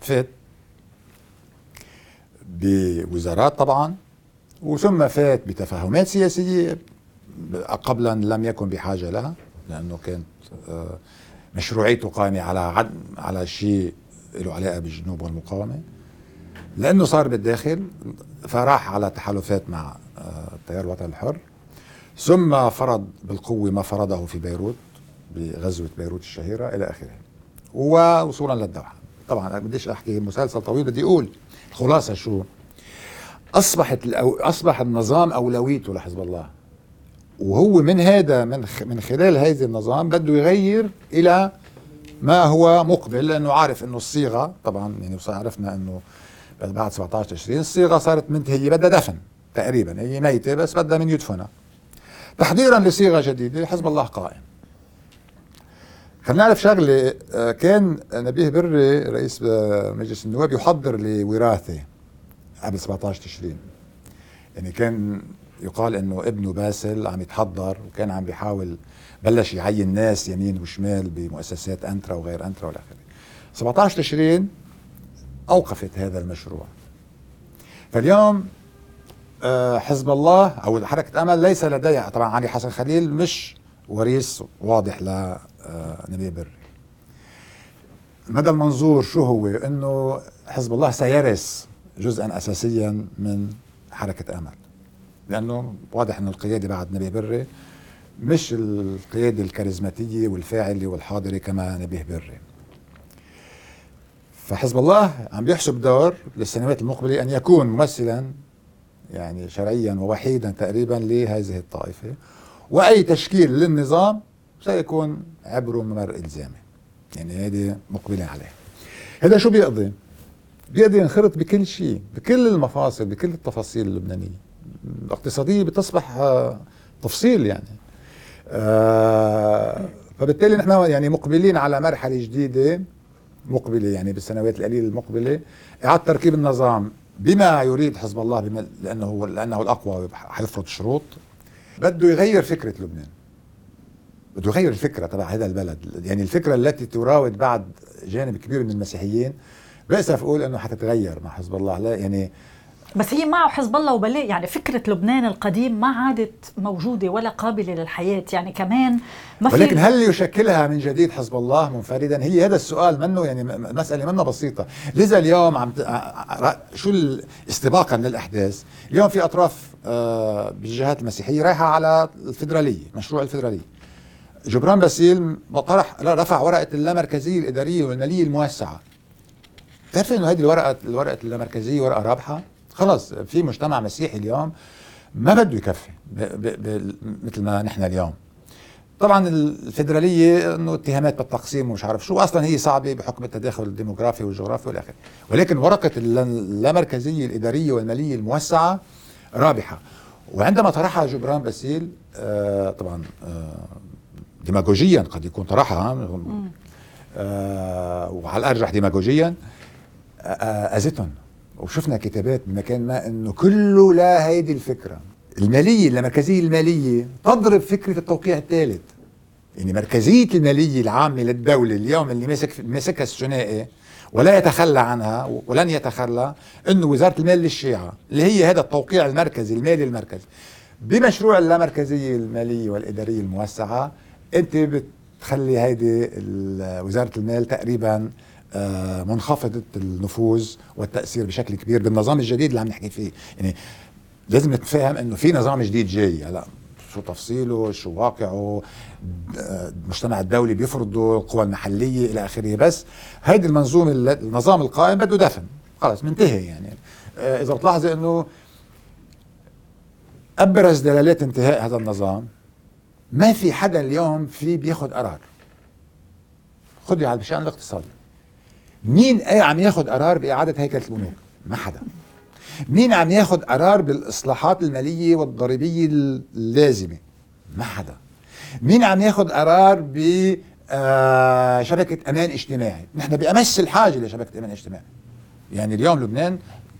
فات بوزارات طبعا وثم فات بتفاهمات سياسية قبلا لم يكن بحاجة لها لأنه كانت آه، مشروعيته قائمة على على شيء له علاقة بالجنوب والمقاومة. لأنه صار بالداخل فراح على تحالفات مع آه، التيار الوطني الحر. ثم فرض بالقوة ما فرضه في بيروت بغزوة بيروت الشهيرة إلى آخره ووصولا للدوحة. طبعا بديش أحكي مسلسل طويل بدي أقول خلاصة شو؟ أصبحت أصبح النظام أولويته لحزب الله. وهو من هذا من من خلال هذا النظام بده يغير إلى ما هو مقبل لأنه عارف إنه الصيغة طبعا يعني عرفنا إنه بعد 17 تشرين الصيغة صارت منتهية بدها دفن تقريبا هي ميتة بس بدها من يدفنها. تحضيرا لصيغة جديدة حزب الله قائم. خلينا نعرف شغله آه، كان نبيه بري رئيس آه، مجلس النواب يحضر لوراثة قبل 17 تشرين. يعني كان يقال إنه ابنه باسل عم يتحضر وكان عم بيحاول بلش يعين ناس يمين وشمال بمؤسسات أنترا وغير أنترا والى آخره. 17 تشرين أوقفت هذا المشروع. فاليوم آه، حزب الله أو حركة أمل ليس لديها طبعا علي حسن خليل مش وريث واضح لنبي بري مدى المنظور شو هو؟ إنه حزب الله سيرث جزءا اساسيا من حركة امل لأنه واضح إنه القيادة بعد نبيه بري مش القيادة الكاريزماتية والفاعلة والحاضرة كما نبيه بري فحزب الله عم بيحسب دور للسنوات المقبلة أن يكون ممثلا يعني شرعيا ووحيدا تقريبا لهذه الطائفة. وأي تشكيل للنظام سيكون عبره ممر الزامي يعني هذه مقبلين عليه. هذا شو بيقضي؟ بيقضي ينخرط بكل شيء بكل المفاصل بكل التفاصيل اللبنانية. الاقتصادية بتصبح آه، تفصيل يعني. آه، فبالتالي نحن يعني مقبلين على مرحلة جديدة مقبلة يعني بالسنوات القليلة المقبلة إعادة تركيب النظام بما يريد حزب الله لأنه لأنه الأقوى حيفرض شروط. بده يغير فكرة لبنان. بده يغير الفكرة تبع هذا البلد. يعني الفكرة التي تراود بعد جانب كبير من المسيحيين بأسف أقول إنه حتتغير مع حزب الله. لا يعني بس هي معه حزب الله وبلاء. يعني فكرة لبنان القديم ما عادت موجودة ولا قابلة للحياة. يعني كمان ما في ولكن هل يشكلها من جديد حزب الله؟ منفردا. هي هذا السؤال منه يعني مسألة منه بسيطة. لذا اليوم عم شو استباقا للأحداث؟ اليوم في أطراف آه، بالجهات المسيحية رايحة على الفدرالية مشروع الفدرالية. جبران باسيل طرح رفع ورقة اللامركزية الإدارية والمالية الموسعة. بتعرف إنه هذه الورقة الورقة اللامركزيه ورقة رابحة؟ خلص في مجتمع مسيحي اليوم ما بده يكفي مثل ما نحن اليوم. طبعا الفدراليه إنه اتهامات بالتقسيم ومش عارف شو أصلا هي صعبة بحكم التداخل الديموغرافي والجغرافي والآخر. ولكن ورقة اللامركزيه الإدارية والمالية الموسعة رابحة. وعندما طرحها جبران باسيل آه طبعا آه ديماغوجيا قد يكون طرحها. آه وعلى الأرجح ديماغوجيا آه، آه، اذتهم وشفنا كتابات بمكان ما إنه كله لا هيدي الفكرة. المالية المركزية المالية تضرب فكرة التوقيع الثالث. يعني مركزية المالية العامة للدولة اليوم اللي ماسك ماسكها الثنائي ولا يتخلى عنها ولن يتخلى إنه وزارة المال للشيعة اللي هي هذا التوقيع المركزي المالي المركزي. بمشروع اللامركزية المالية والإدارية الموسعة انت بتخلي هيدي وزارة المال تقريبا آه، منخفضة النفوذ والتأثير بشكل كبير بالنظام الجديد اللي عم نحكي فيه. يعني لازم نتفهم انه في نظام جديد جاي. هلا شو تفصيله شو واقعه المجتمع الدولي بيفرضه القوى المحلية إلى آخره. بس هيدي المنظومة النظام القائم بده دفن. خلص منتهي يعني. آه، إذا بتلاحظي أنه أبرز دلالات انتهاء هذا النظام ما في حدا اليوم في بياخذ قرار خذي على الشأن الاقتصادي مين عم ياخذ قرار بإعادة هيكله البنوك؟ ما حدا مين عم ياخذ قرار بالإصلاحات المالية والضريبية اللازمة؟ ما حدا مين عم ياخذ قرار ب آه شبكة أمان اجتماعي؟ نحن بأمس الحاجة لشبكة أمان اجتماعي يعني اليوم لبنان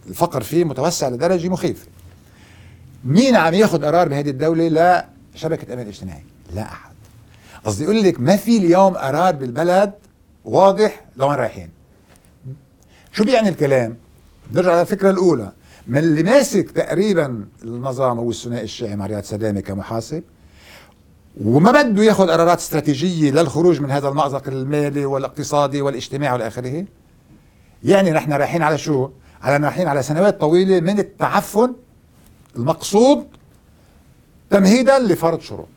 الفقر فيه متوسع لدرجة مخيفة مين عم ياخذ قرار بهذه الدولة لشبكه أمان اجتماعي؟ لا أحد. قصدي أقول لك ما في اليوم قرار بالبلد واضح لوين رايحين. شو بيعني الكلام؟ نرجع للفكرة الأولى. من اللي ماسك تقريبا النظام هو الثنائي الشيعي مع رياض سلامة كمحاسب وما بده ياخذ قرارات استراتيجية للخروج من هذا المأزق المالي والاقتصادي والاجتماعي والى آخره. يعني نحن رايحين على شو؟ على رايحين على سنوات طويلة من التعفن المقصود تمهيدا لفرض شروط.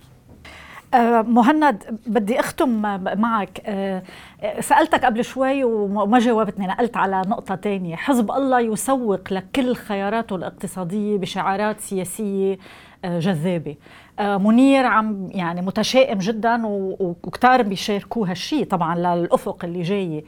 آه، مهند بدي أختم معك. آه، سألتك قبل شوي وما جاوبتني نقلت على نقطة ثانية حزب الله يسوق لكل خياراته الاقتصادية بشعارات سياسية آه، جذابة. منير عم يعني متشائم جدا وكتار بيشاركوه هالشيء طبعا للأفق اللي جاي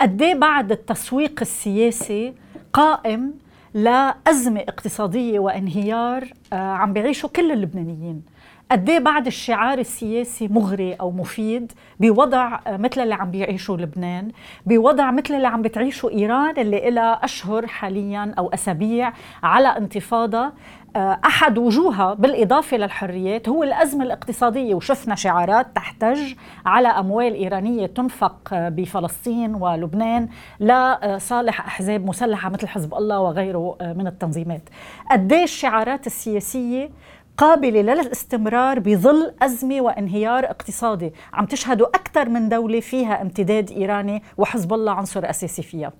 قد إيه بعد التسويق السياسي قائم لازمه اقتصادية وانهيار عم بيعيشوا كل اللبنانيين. قد إيه بعد الشعار السياسي مغري أو مفيد بوضع مثل اللي عم بيعيشه لبنان بوضع مثل اللي عم بتعيشه إيران اللي لها أشهر حاليا أو أسابيع على انتفاضة آه، أحد وجوهها بالإضافة للحريات هو الأزمة الاقتصادية وشفنا شعارات تحتج على أموال إيرانية تنفق بفلسطين ولبنان لصالح أحزاب مسلحة مثل حزب الله وغيره آه، من التنظيمات. قد الشعارات السياسية قابلة للاستمرار بظل أزمة وانهيار اقتصادي، عم تشهدوا أكثر من دولة فيها امتداد إيراني وحزب الله عنصر أساسي فيها.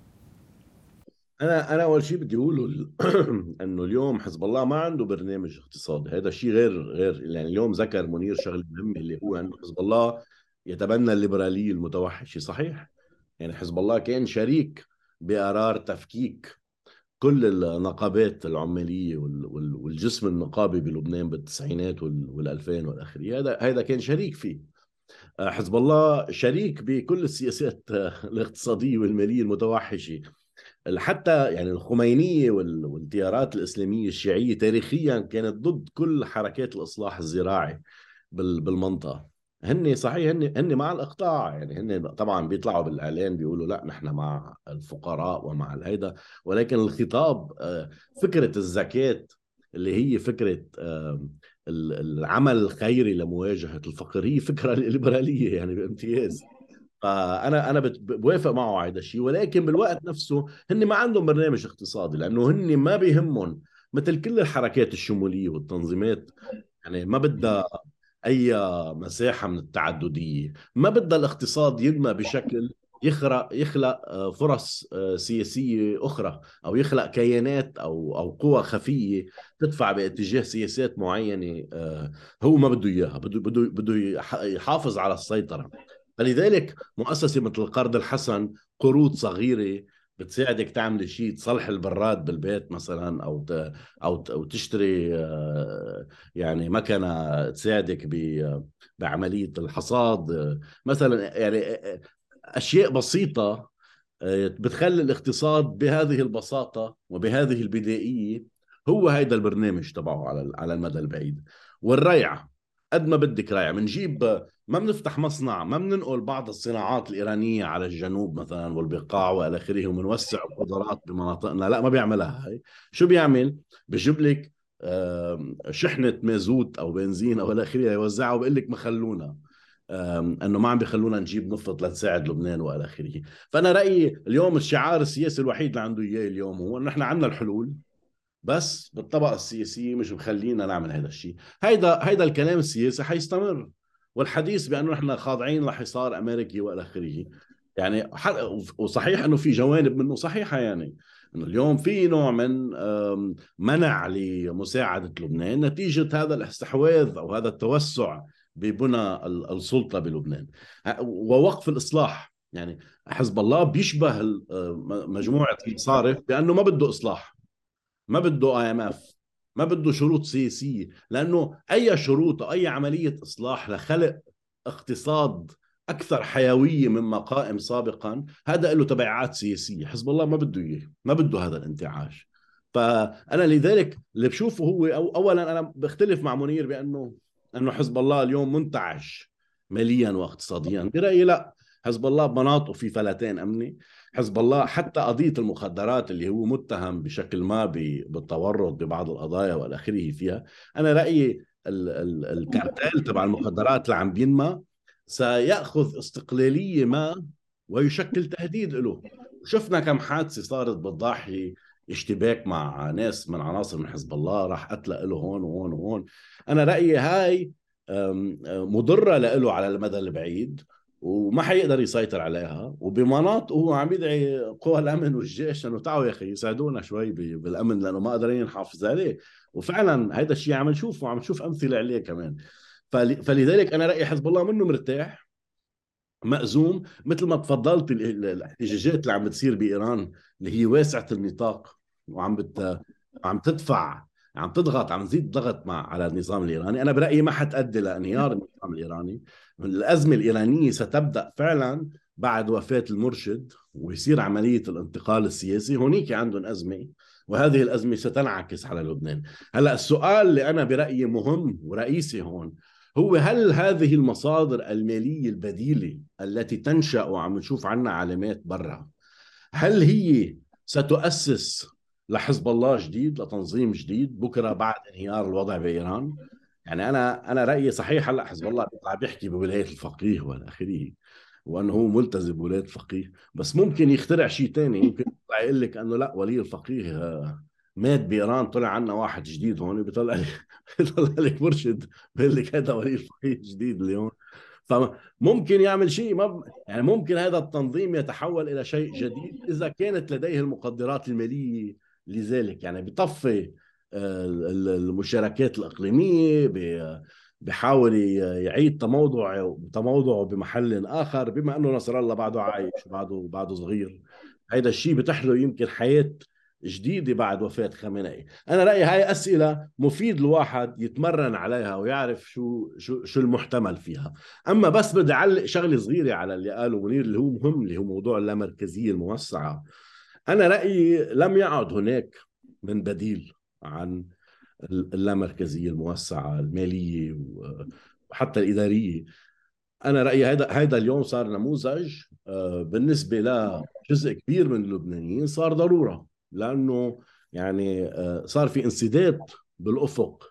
أنا أنا أول شيء بدي أقوله إنه اليوم حزب الله ما عنده برنامج اقتصادي، هذا شيء غير غير يعني اليوم ذكر منير شغلة مهمة اللي هو إنه حزب الله يتبنى الليبرالية المتوحشة، صحيح؟ يعني حزب الله كان شريك بقرار تفكيك كل النقابات العمالية والجسم النقابي بلبنان بالتسعينات والألفين والاخريه هذا هذا كان شريك فيه. آه، حزب الله شريك بكل السياسات الاقتصادية والمالية المتوحشة. حتى يعني الخمينية والتيارات الإسلامية الشيعية تاريخيا كانت ضد كل حركات الإصلاح الزراعي بالمنطقة. هن صحيح هن هن مع الإقطاع. يعني هن طبعا بيطلعوا بالإعلان بيقولوا لا نحن مع الفقراء ومع الهيدا. ولكن الخطاب آه، فكرة الزكاة اللي هي فكرة العمل الخيري لمواجهة الفقر هي فكرة ليبرالية يعني بامتياز. فأنا أنا بوافق معه هذا الشيء. ولكن بالوقت نفسه هن ما عندهم برنامج اقتصادي لأنه هن ما بيهمهم مثل كل الحركات الشمولية والتنظيمات. يعني ما بدها أي مساحة من التعددية. ما بدها الاقتصاد ينمى بشكل يخلق يخلق آه، فرص آه، سياسية أخرى أو يخلق كيانات أو أو قوى خفية تدفع باتجاه سياسات معينة آه، هو ما بده إياها. بده بده بده يحافظ على السيطرة. فلذلك مؤسسة مثل القرض الحسن قروض صغيرة بتساعدك تعمل شيء تصلح البراد بالبيت مثلا أو أو أو تشتري آه، يعني مكنة تساعدك بعملية الحصاد. مثلا يعني آه، أشياء بسيطة آه، بتخلي الاقتصاد بهذه البساطة وبهذه البدائية هو هيدا البرنامج تبعه على على المدى البعيد. والريع قد ما بدك ريع بنجيب ما بنفتح مصنع ما بننقل بعض الصناعات الإيرانية على الجنوب مثلا والبقاع وإلى آخره وبنوسع القدرات بمناطقنا. لا ما بيعملها هاي. شو بيعمل؟ بجيب لك شحنة مازوت أو بنزين أو إلى آخره يوزعها وبقول لك ما خلونا. إنه ما عم بيخلونا نجيب نفط لتساعد لبنان وإلى آخره، فأنا رأيي اليوم الشعار السياسي الوحيد اللي عنده إياه اليوم هو إنه إحنا عندنا الحلول. بس بالطبقه السياسيه مش مخلينا نعمل هذا الشيء، هيدا هيدا الكلام السياسي حيستمر والحديث بأنه نحن خاضعين لحصار أمريكي وإلى آخره. يعني وصحيح إنه في جوانب منه صحيحة يعني. إنه اليوم في نوع من منع لمساعدة لبنان نتيجة هذا الاستحواذ أو هذا التوسع ببنى السلطة بلبنان. ووقف الإصلاح. يعني حزب الله بيشبه مجموعة المصارف بأنه ما بده إصلاح. ما بده اي ام اف ما بده شروط سياسيه لأنه أي شروط أو أي عملية إصلاح لخلق اقتصاد أكثر حيوية مما قائم سابقا هذا له تبعات سياسيه حزب الله ما بده إياه ما بده هذا الانتعاش. فأنا لذلك اللي بشوفه هو أو اولا أنا بختلف مع منير بأنه أنه حزب الله اليوم منتعش ماليا واقتصاديا. برأيي لا حزب الله بمناطقه في فلتان أمني. حزب الله حتى قضية المخدرات اللي هو متهم بشكل ما بالتورط ببعض القضايا والى اخره فيها أنا رأيي الكارتيل تبع المخدرات اللي عم بينمى سيأخذ استقلالية ما ويشكل تهديد له. شفنا كم حادثة صارت بالضاحيه اشتباك مع ناس من عناصر من حزب الله راح قتل له هون وهون وهون. أنا رأيي هاي مضرة له على المدى البعيد. وما حيقدر يسيطر عليها وبمناطق هو عم يدعي قوى الأمن والجيش إنه تعالوا يا أخي يساعدونا شوي بالأمن لأنه ما قادرين نحافظ عليه. وفعلا هذا الشيء عم نشوفه وعم نشوف أمثلة عليه كمان. فلذلك أنا رأيي حزب الله منه مرتاح مأزوم مثل ما تفضلت الاحتجاجات اللي عم بتصير بإيران اللي هي واسعة النطاق وعم بت عم تدفع عم تضغط عم تزيد ضغط مع على النظام الإيراني. أنا برأيي ما حتؤدي لانهيار النظام الإيراني. الأزمة الإيرانية ستبدأ فعلا بعد وفاة المرشد ويصير عملية الانتقال السياسي. هونيك عندهم أزمة وهذه الأزمة ستنعكس على لبنان. هلأ السؤال اللي أنا برأيي مهم ورئيسي هون هو هل هذه المصادر المالية البديلة التي تنشأ وعم نشوف عنها علامات برا هل هي ستؤسس لحزب الله جديد لتنظيم جديد. بكرة بعد انهيار الوضع بإيران. يعني أنا أنا رأيي صحيح. هلأ حزب الله بيطلع بيحكي بولاية الفقيه وإلى آخره وأنه هو ملتزم بولاية الفقيه. بس ممكن يخترع شيء ثاني ممكن يطلع يقول لك إنه لأ ولي الفقيه آه، مات بإيران طلع عنا واحد جديد هون بيطلع لك بيطلع لك مرشد بيقول لك هذا ولي الفقيه الجديد اليوم. فممكن يعمل شيء ما يعني ممكن هذا التنظيم يتحول إلى شيء جديد إذا كانت لديه المقدرات المالية لذلك يعني بطفي آه، المشاركات الإقليمية بحاول يعيد تموضع تموضعه بمحل آخر بما أنه نصر الله بعده عايش بعده بعده صغير. هيدا الشيء بتح له يمكن حياة جديدة بعد وفاة خامنئي. أنا رأيي هاي أسئلة مفيد الواحد يتمرن عليها ويعرف شو شو شو المحتمل فيها. أما بس بدي أعلق شغلة صغيرة على اللي قاله منير اللي هو مهم اللي هو موضوع اللامركزية الموسعة. أنا رأيي لم يعد هناك من بديل عن اللامركزية الموسعة المالية وحتى الإدارية. أنا رأيي هذا هذا اليوم صار نموذج آه، بالنسبة لجزء كبير من اللبنانيين صار ضرورة لأنه يعني آه، صار في انسداد بالأفق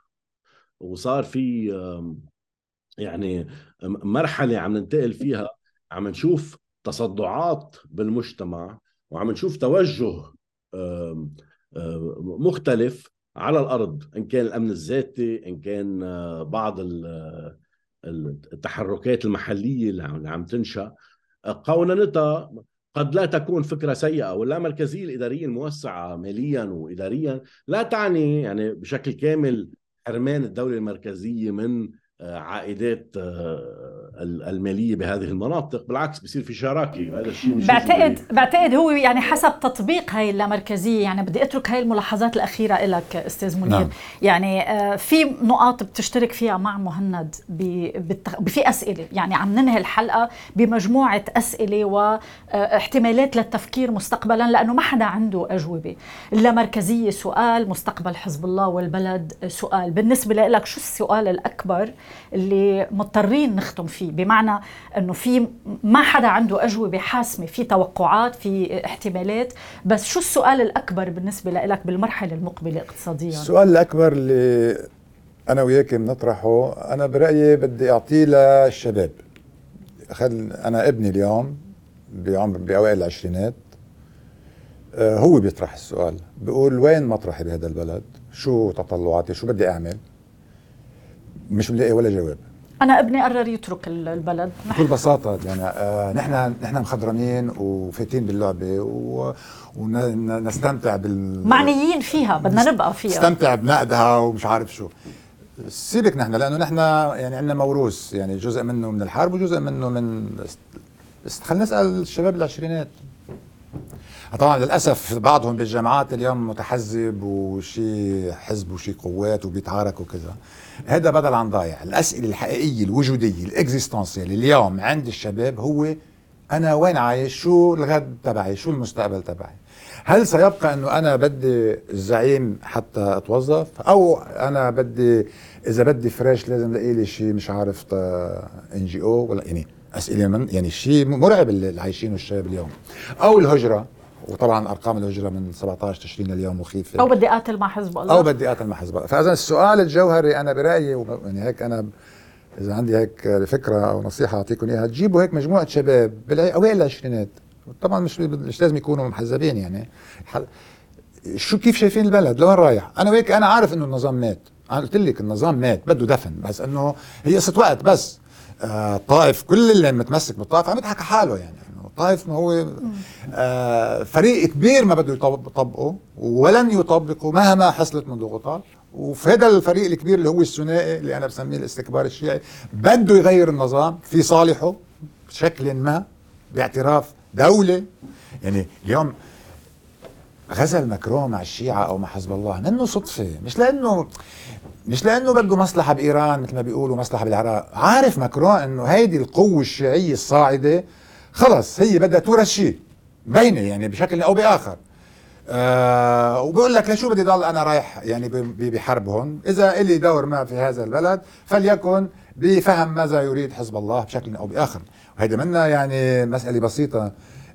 وصار في يعني مرحلة عم ننتقل فيها عم نشوف تصدعات بالمجتمع. وعم نشوف توجه مختلف على الأرض إن كان الأمن الذاتي إن كان آه، بعض التحركات المحلية اللي عم تنشأ. قوننتها قد لا تكون فكرة سيئة واللامركزية الإدارية الموسعة ماليا وإداريا لا تعني يعني بشكل كامل حرمان الدولة المركزية من عائدات آه، المالية بهذه المناطق بالعكس بصير في شراكة. هذا الشيء مش بعتقد بعتقد هو يعني حسب تطبيق هاي اللامركزيه يعني بدي أترك هاي الملاحظات الأخيرة لك أستاذ منير. نعم. يعني آه، في نقاط بتشترك فيها مع مهند في أسئلة. يعني عم ننهي الحلقة بمجموعة أسئلة واحتمالات للتفكير مستقبلا لأنه ما حدا عنده أجوبة. اللامركزيه سؤال مستقبل حزب الله والبلد سؤال. بالنسبة لك شو السؤال الأكبر اللي مضطرين نختم فيه؟ بمعنى إنه في ما حدا عنده أجوبة حاسمة في توقعات في احتمالات. بس شو السؤال الأكبر بالنسبة لك بالمرحلة المقبلة اقتصاديا؟ السؤال الأكبر اللي أنا وياك بنطرحه أنا برأيي بدي أعطيه للشباب. خل أنا ابني اليوم بعمر بأوائل العشرينات. آه، هو بيطرح السؤال. بيقول وين مطرحي بهذا البلد؟ شو تطلعاتي؟ شو بدي أعمل؟ مش ملاقي ولا جواب. أنا ابني قرر يترك البلد. بكل بساطة يعني آه نحن نحن مخضرمين وفاتين باللعبة و... ونستمتع بال معنيين فيها بدنا نبقى فيها. نستمتع بنقدها ومش عارف شو. سيبك نحن لأنه نحن يعني عندنا موروث يعني جزء منه من الحرب وجزء منه من خلينا نسأل الشباب العشرينات. طبعا للأسف بعضهم بالجامعات اليوم متحزب وشي حزب وشي قوات وبيتعارك وكذا. هذا بدل عن ضايع. الأسئلة الحقيقية الوجودية ال existential اليوم عند الشباب هو أنا وين عايش؟ شو الغد تبعي؟ شو المستقبل تبعي؟ هل سيبقى إنه أنا بدي الزعيم حتى أتوظف؟ أو أنا بدي إذا بدي fresh لازم الاقي لي شيء مش عارف إن جي أو؟ ولا يعني أسئلة من يعني شيء مرعب اللي عايشينه الشباب اليوم. أو الهجرة. وطبعا أرقام الهجرة من 17 تشرين اليوم مخيفة. أو بدي أقاتل مع حزب الله. أو بدي أقاتل مع حزب الله. فاذا السؤال الجوهري أنا برأيي يعني هيك أنا إذا عندي هيك فكرة أو نصيحة أعطيكم إياها تجيبوا هيك مجموعة شباب بالاوائل العشرينات. طبعا مش مش لازم يكونوا محزبين يعني. شو كيف شايفين البلد؟ لوين رايح؟ أنا وهيك أنا عارف إنه النظام مات. أنا قلت لك النظام مات بده دفن بس إنه هي قصة وقت بس. آه طائف كل اللي متمسك بالطائف عم يضحك حاله يعني. طائف ما هو آه فريق كبير ما بده يطبقه ولن يطبقه مهما حصلت من ضغوطات وفي الفريق الكبير اللي هو الثنائي اللي أنا بسميه الاستكبار الشيعي بده يغير النظام في صالحه بشكل ما باعتراف دولة. يعني اليوم غزل ماكرون مع الشيعة أو مع حزب الله منه صدفة. مش لأنه مش لأنه بده مصلحة بإيران مثل ما بيقولوا مصلحة بالعراق. عارف ماكرون أنه هيدي القوة الشيعية الصاعدة خلص هي بدها تورث شيء بينه يعني بشكل أو بآخر. آه وبقول لك لشو بدي ضل أنا رايح يعني بحربهم إذا إلي دور ما في هذا البلد فليكن بفهم ماذا يريد حزب الله بشكل أو بآخر. وهيدا منا يعني مسألة بسيطة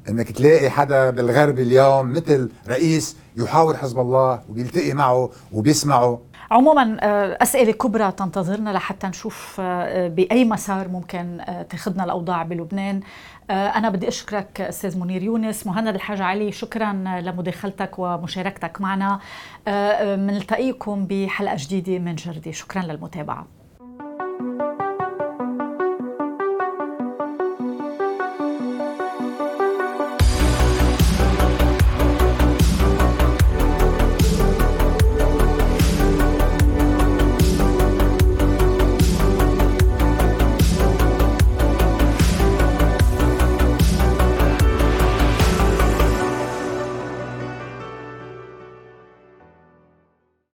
إنك تلاقي حدا بالغرب اليوم مثل رئيس يحاور حزب الله وبيلتقي معه وبيسمعه. عموما آه، أسئلة كبرى تنتظرنا لحتى نشوف آه، بأي مسار ممكن آه، تاخذنا الأوضاع بلبنان. أنا بدي أشكرك أستاذ منير يونس مهند الحاج علي شكرا لمداخلتك ومشاركتك معنا. نلتقيكم بحلقة جديدة من جردي شكرا للمتابعة.